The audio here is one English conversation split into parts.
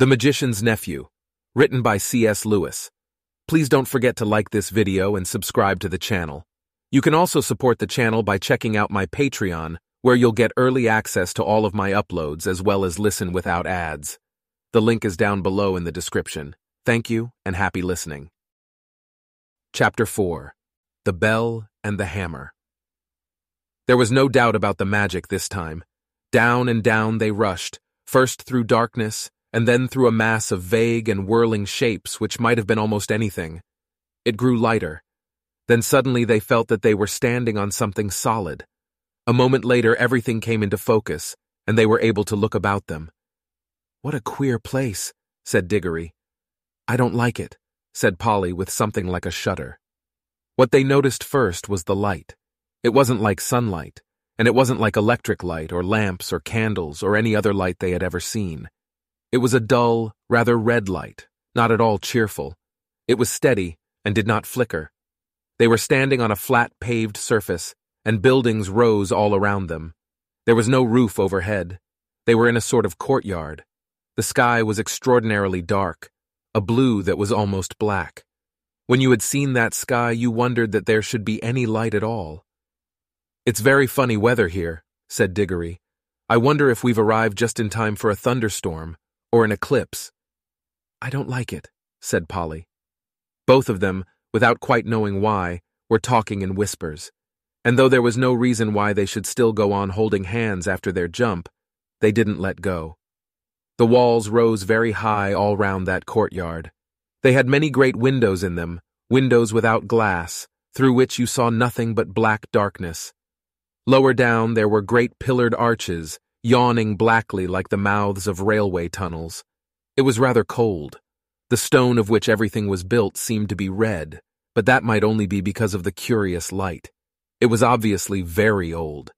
The Magician's Nephew, written by C.S. Lewis. Please don't forget to like this video and subscribe to the channel. You can also support the channel by checking out my Patreon, where you'll get early access to all of my uploads as well as listen without ads. The link is down below in the description. Thank you and happy listening. Chapter 4 The Bell and the Hammer. There was no doubt about the magic this time. Down and down they rushed, first through darkness, and then through a mass of vague and whirling shapes which might have been almost anything. It grew lighter. Then suddenly they felt that they were standing on something solid. A moment later, everything came into focus, and they were able to look about them. What a queer place, said Diggory. I don't like it, said Polly with something like a shudder. What they noticed first was the light. It wasn't like sunlight, and it wasn't like electric light or lamps or candles or any other light they had ever seen. It was a dull, rather red light, not at all cheerful. It was steady and did not flicker. They were standing on a flat paved surface, and buildings rose all around them. There was no roof overhead. They were in a sort of courtyard. The sky was extraordinarily dark, a blue that was almost black. When you had seen that sky, you wondered that there should be any light at all. It's very funny weather here, said Diggory. I wonder if we've arrived just in time for a thunderstorm or an eclipse. I don't like it, said Polly. Both of them, without quite knowing why, were talking in whispers, and though there was no reason why they should still go on holding hands after their jump, they didn't let go. The walls rose very high all round that courtyard. They had many great windows in them, windows without glass, through which you saw nothing but black darkness. Lower down there were great pillared arches, yawning blackly like the mouths of railway tunnels. It was rather cold. The stone of which everything was built seemed to be red, but that might only be because of the curious light. It was obviously very old.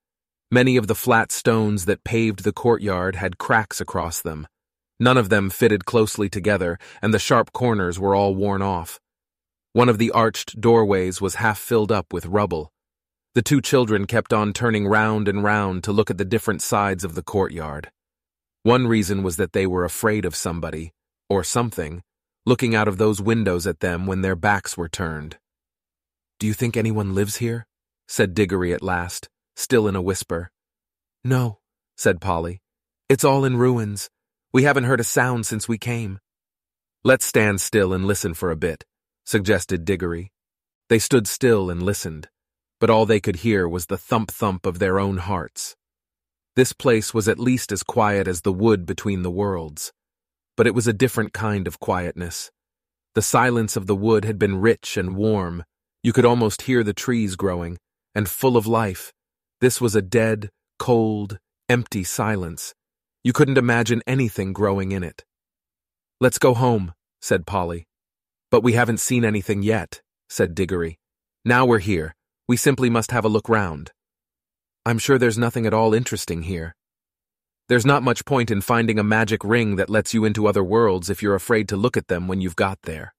Many of the flat stones that paved the courtyard had cracks across them. None of them fitted closely together, and the sharp corners were all worn off. One of the arched doorways was half filled up with rubble. The two children kept on turning round and round to look at the different sides of the courtyard. One reason was that they were afraid of somebody, or something, looking out of those windows at them when their backs were turned. Do you think anyone lives here? said Diggory at last, still in a whisper. No, said Polly. It's all in ruins. We haven't heard a sound since we came. Let's stand still and listen for a bit, suggested Diggory. They stood still and listened but all they could hear was the thump-thump of their own hearts. This place was at least as quiet as the wood between the worlds, but it was a different kind of quietness. The silence of the wood had been rich and warm. You could almost hear the trees growing, and full of life. This was a dead, cold, empty silence. You couldn't imagine anything growing in it. Let's go home, said Polly. But we haven't seen anything yet, said Diggory. Now we're here. We simply must have a look round. I'm sure there's nothing at all interesting here. There's not much point in finding a magic ring that lets you into other worlds if you're afraid to look at them when you've got there.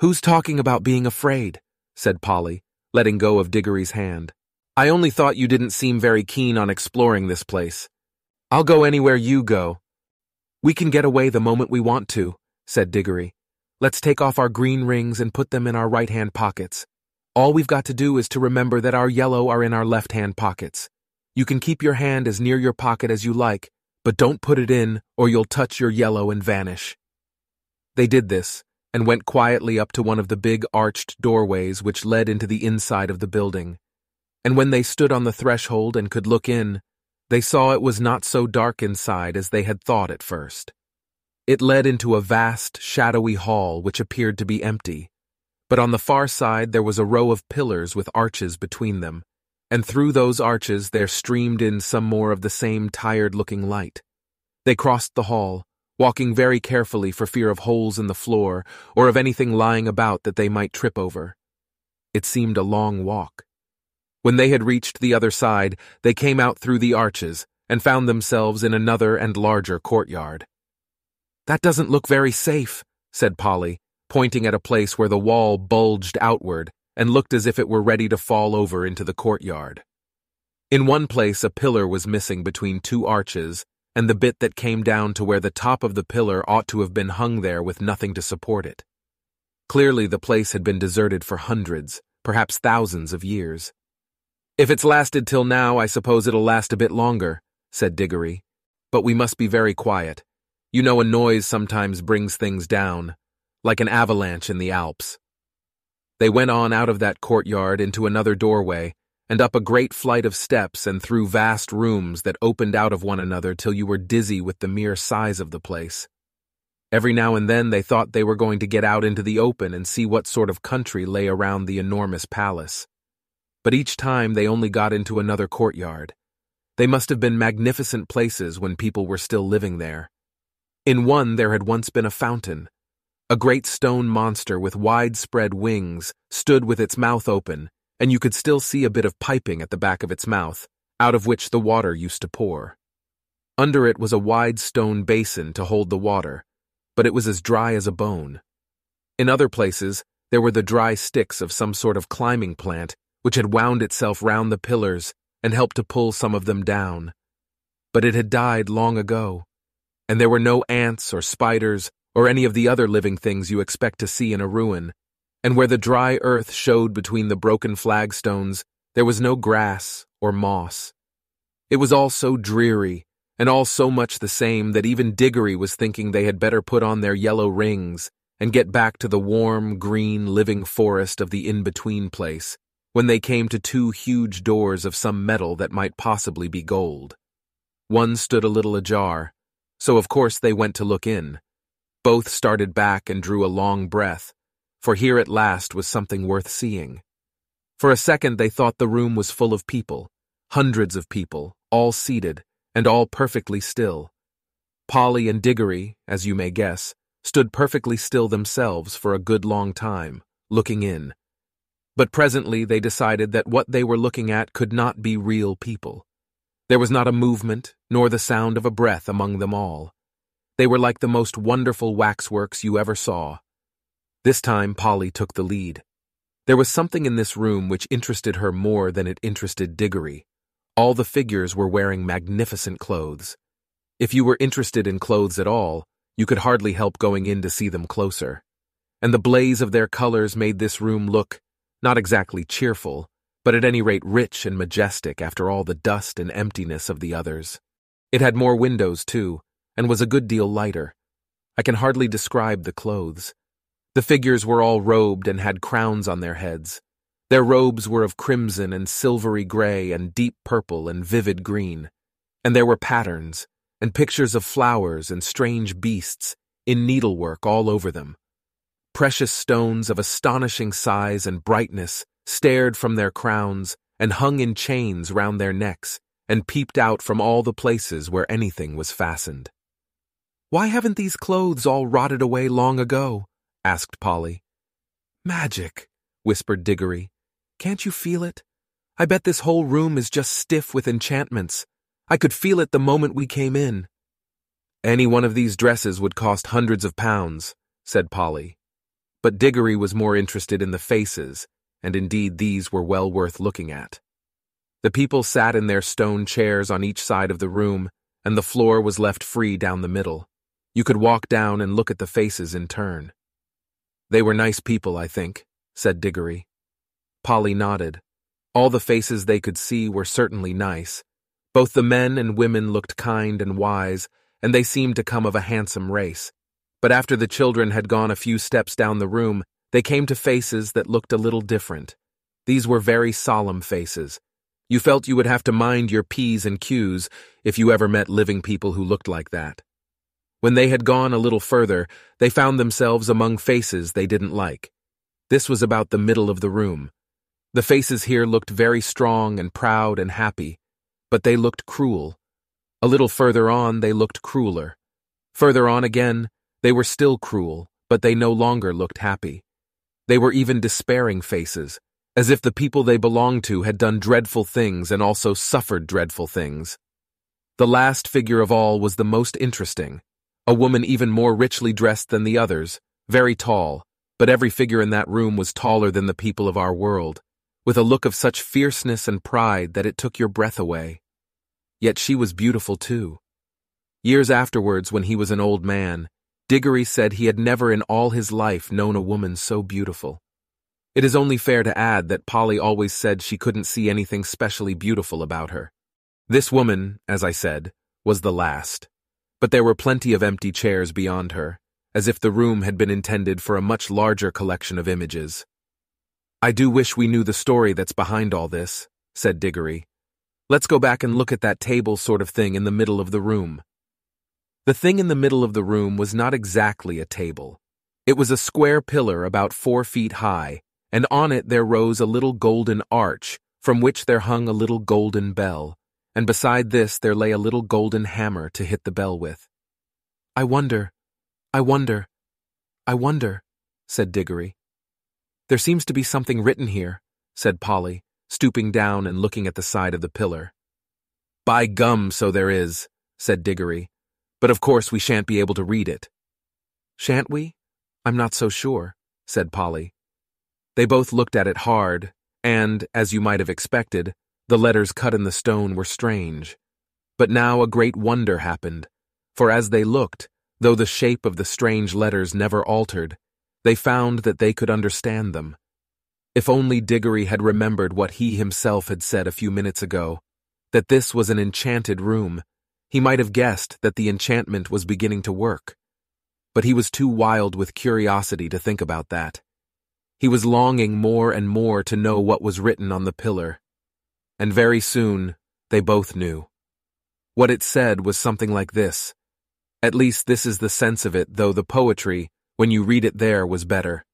Who's talking about being afraid? said Polly, letting go of Diggory's hand. I only thought you didn't seem very keen on exploring this place. I'll go anywhere you go. We can get away the moment we want to, said Diggory. Let's take off our green rings and put them in our right hand pockets. All we've got to do is to remember that our yellow are in our left hand pockets. You can keep your hand as near your pocket as you like, but don't put it in or you'll touch your yellow and vanish. They did this and went quietly up to one of the big arched doorways which led into the inside of the building. And when they stood on the threshold and could look in, they saw it was not so dark inside as they had thought at first. It led into a vast, shadowy hall which appeared to be empty but on the far side there was a row of pillars with arches between them, and through those arches there streamed in some more of the same tired-looking light. They crossed the hall, walking very carefully for fear of holes in the floor or of anything lying about that they might trip over. It seemed a long walk. When they had reached the other side, they came out through the arches and found themselves in another and larger courtyard. That doesn't look very safe, said Polly, pointing at a place where the wall bulged outward and looked as if it were ready to fall over into the courtyard. In one place, a pillar was missing between two arches, and the bit that came down to where the top of the pillar ought to have been hung there with nothing to support it. Clearly, the place had been deserted for hundreds, perhaps thousands of years. If it's lasted till now, I suppose it'll last a bit longer, said Diggory. But we must be very quiet. You know a noise sometimes brings things down, like an avalanche in the Alps. They went on out of that courtyard into another doorway, and up a great flight of steps and through vast rooms that opened out of one another till you were dizzy with the mere size of the place. Every now and then they thought they were going to get out into the open and see what sort of country lay around the enormous palace. But each time they only got into another courtyard. They must have been magnificent places when people were still living there. In one there had once been a fountain, a great stone monster with widespread wings stood with its mouth open, and you could still see a bit of piping at the back of its mouth, out of which the water used to pour. Under it was a wide stone basin to hold the water, but it was as dry as a bone. In other places, there were the dry sticks of some sort of climbing plant which had wound itself round the pillars and helped to pull some of them down. But it had died long ago, and there were no ants or spiders or any of the other living things you expect to see in a ruin, and where the dry earth showed between the broken flagstones, there was no grass or moss. It was all so dreary, and all so much the same that even Diggory was thinking they had better put on their yellow rings and get back to the warm, green, living forest of the in-between place, when they came to two huge doors of some metal that might possibly be gold. One stood a little ajar, so of course they went to look in. Both started back and drew a long breath, for here at last was something worth seeing. For a second they thought the room was full of people, hundreds of people, all seated, and all perfectly still. Polly and Diggory, as you may guess, stood perfectly still themselves for a good long time, looking in. But presently they decided that what they were looking at could not be real people. There was not a movement, nor the sound of a breath among them all. They were like the most wonderful waxworks you ever saw. This time Polly took the lead. There was something in this room which interested her more than it interested Diggory. All the figures were wearing magnificent clothes. If you were interested in clothes at all, you could hardly help going in to see them closer. And the blaze of their colors made this room look, not exactly cheerful, but at any rate rich and majestic after all the dust and emptiness of the others. It had more windows, too, and was a good deal lighter. I can hardly describe the clothes. The figures were all robed and had crowns on their heads. Their robes were of crimson and silvery gray and deep purple and vivid green. And there were patterns, and pictures of flowers and strange beasts, in needlework all over them. Precious stones of astonishing size and brightness stared from their crowns and hung in chains round their necks and peeped out from all the places where anything was fastened. Why haven't these clothes all rotted away long ago? asked Polly. Magic, whispered Diggory. Can't you feel it? I bet this whole room is just stiff with enchantments. I could feel it the moment we came in. Any one of these dresses would cost hundreds of pounds, said Polly. But Diggory was more interested in the faces, and indeed these were well worth looking at. The people sat in their stone chairs on each side of the room, and the floor was left free down the middle. You could walk down and look at the faces in turn. They were nice people, I think, said Diggory. Polly nodded. All the faces they could see were certainly nice. Both the men and women looked kind and wise, and they seemed to come of a handsome race. But after the children had gone a few steps down the room, they came to faces that looked a little different. These were very solemn faces. You felt you would have to mind your P's and Q's if you ever met living people who looked like that. When they had gone a little further, they found themselves among faces they didn't like. This was about the middle of the room. The faces here looked very strong and proud and happy, but they looked cruel. A little further on, they looked crueler. Further on again, they were still cruel, but they no longer looked happy. They were even despairing faces, as if the people they belonged to had done dreadful things and also suffered dreadful things. The last figure of all was the most interesting. A woman even more richly dressed than the others, very tall, but every figure in that room was taller than the people of our world, with a look of such fierceness and pride that it took your breath away. Yet she was beautiful too. Years afterwards, when he was an old man, Diggory said he had never in all his life known a woman so beautiful. It is only fair to add that Polly always said she couldn't see anything specially beautiful about her. This woman, as I said, was the last. But there were plenty of empty chairs beyond her, as if the room had been intended for a much larger collection of images. I do wish we knew the story that's behind all this, said Diggory. Let's go back and look at that table sort of thing in the middle of the room. The thing in the middle of the room was not exactly a table. It was a square pillar about four feet high, and on it there rose a little golden arch, from which there hung a little golden bell, and beside this there lay a little golden hammer to hit the bell with. I wonder, I wonder, I wonder, said Diggory. There seems to be something written here, said Polly, stooping down and looking at the side of the pillar. By gum, so there is, said Diggory. But of course we shan't be able to read it. Shan't we? I'm not so sure, said Polly. They both looked at it hard, and, as you might have expected, the letters cut in the stone were strange. But now a great wonder happened, for as they looked, though the shape of the strange letters never altered, they found that they could understand them. If only Diggory had remembered what he himself had said a few minutes ago, that this was an enchanted room, he might have guessed that the enchantment was beginning to work. But he was too wild with curiosity to think about that. He was longing more and more to know what was written on the pillar. And very soon, they both knew. What it said was something like this. At least this is the sense of it, though the poetry, when you read it there was better.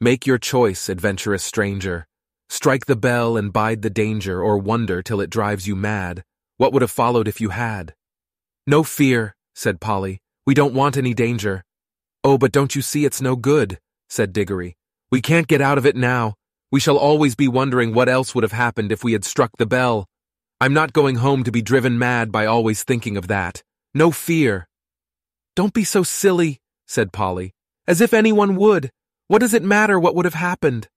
Make your choice, adventurous stranger. Strike the bell and bide the danger, or wonder till it drives you mad. What would have followed if you had? No fear, said Polly. We don't want any danger. Oh, but don't you see it's no good, said Diggory. We can't get out of it now. We shall always be wondering what else would have happened if we had struck the bell. I'm not going home to be driven mad by always thinking of that. No fear. Don't be so silly, said Polly. As if anyone would. What does it matter what would have happened?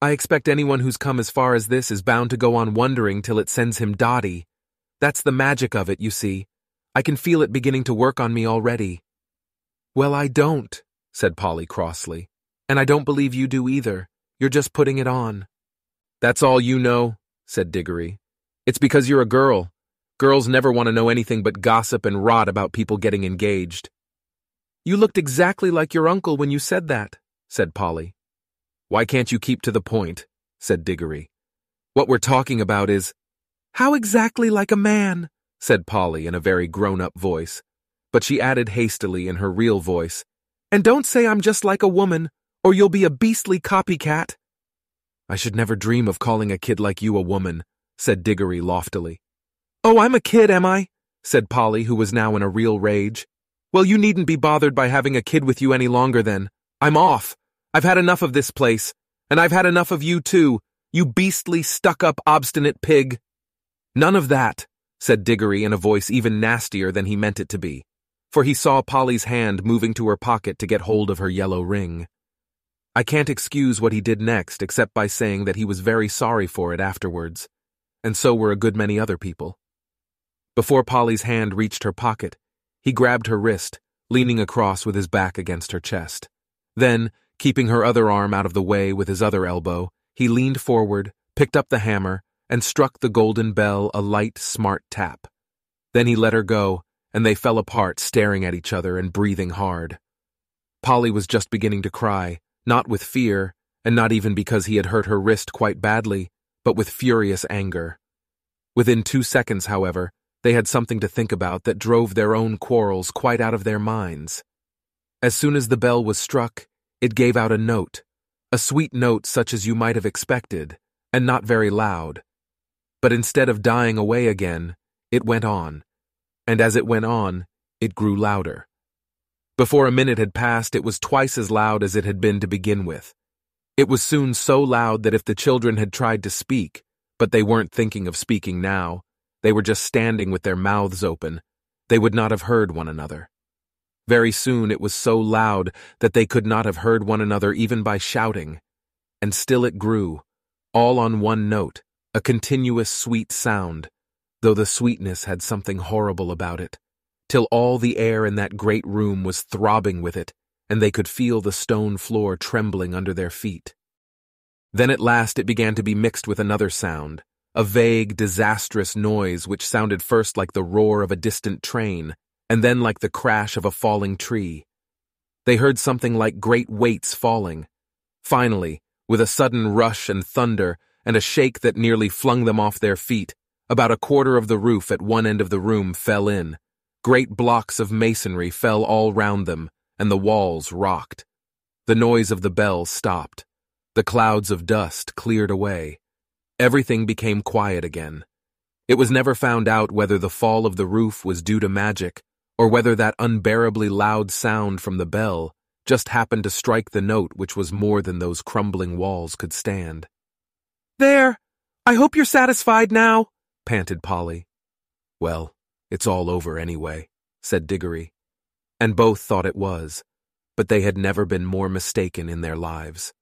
I expect anyone who's come as far as this is bound to go on wondering till it sends him dotty. That's the magic of it, you see. I can feel it beginning to work on me already. Well, I don't, said Polly crossly. And I don't believe you do either. You're just putting it on. That's all you know, said Diggory. It's because you're a girl. Girls never want to know anything but gossip and rot about people getting engaged. You looked exactly like your uncle when you said that, said Polly. Why can't you keep to the point? said Diggory. What we're talking about is. How exactly like a man? said Polly in a very grown up voice. But she added hastily in her real voice, And don't say I'm just like a woman, or you'll be a beastly copycat. I should never dream of calling a kid like you a woman, said Diggory loftily. Oh, I'm a kid, am I? said Polly, who was now in a real rage. Well, you needn't be bothered by having a kid with you any longer then. I'm off. I've had enough of this place. And I've had enough of you too, you beastly, stuck-up, obstinate pig. None of that, said Diggory in a voice even nastier than he meant it to be, for he saw Polly's hand moving to her pocket to get hold of her yellow ring. I can't excuse what he did next except by saying that he was very sorry for it afterwards, and so were a good many other people. Before Polly's hand reached her pocket, he grabbed her wrist, leaning across with his back against her chest. Then, keeping her other arm out of the way with his other elbow, he leaned forward, picked up the hammer, and struck the golden bell a light, smart tap. Then he let her go, and they fell apart, staring at each other and breathing hard. Polly was just beginning to cry, not with fear, and not even because he had hurt her wrist quite badly, but with furious anger. Within two seconds, however, they had something to think about that drove their own quarrels quite out of their minds. As soon as the bell was struck, it gave out a note, a sweet note such as you might have expected, and not very loud. But instead of dying away again, it went on, and as it went on, it grew louder. Before a minute had passed, it was twice as loud as it had been to begin with. It was soon so loud that if the children had tried to speak, but they weren't thinking of speaking now, they were just standing with their mouths open. They would not have heard one another. Very soon it was so loud that they could not have heard one another even by shouting. And still it grew, all on one note, a continuous sweet sound, though the sweetness had something horrible about it, till all the air in that great room was throbbing with it, and they could feel the stone floor trembling under their feet. Then at last it began to be mixed with another sound, a vague, disastrous noise which sounded first like the roar of a distant train, and then like the crash of a falling tree. They heard something like great weights falling. Finally, with a sudden rush and thunder, and a shake that nearly flung them off their feet, about a quarter of the roof at one end of the room fell in. Great blocks of masonry fell all round them, and the walls rocked. The noise of the bells stopped. The clouds of dust cleared away. Everything became quiet again. It was never found out whether the fall of the roof was due to magic, or whether that unbearably loud sound from the bell just happened to strike the note which was more than those crumbling walls could stand. There! I hope you're satisfied now, panted Polly. Well, it's all over anyway, said Diggory and both thought it was, but they had never been more mistaken in their lives.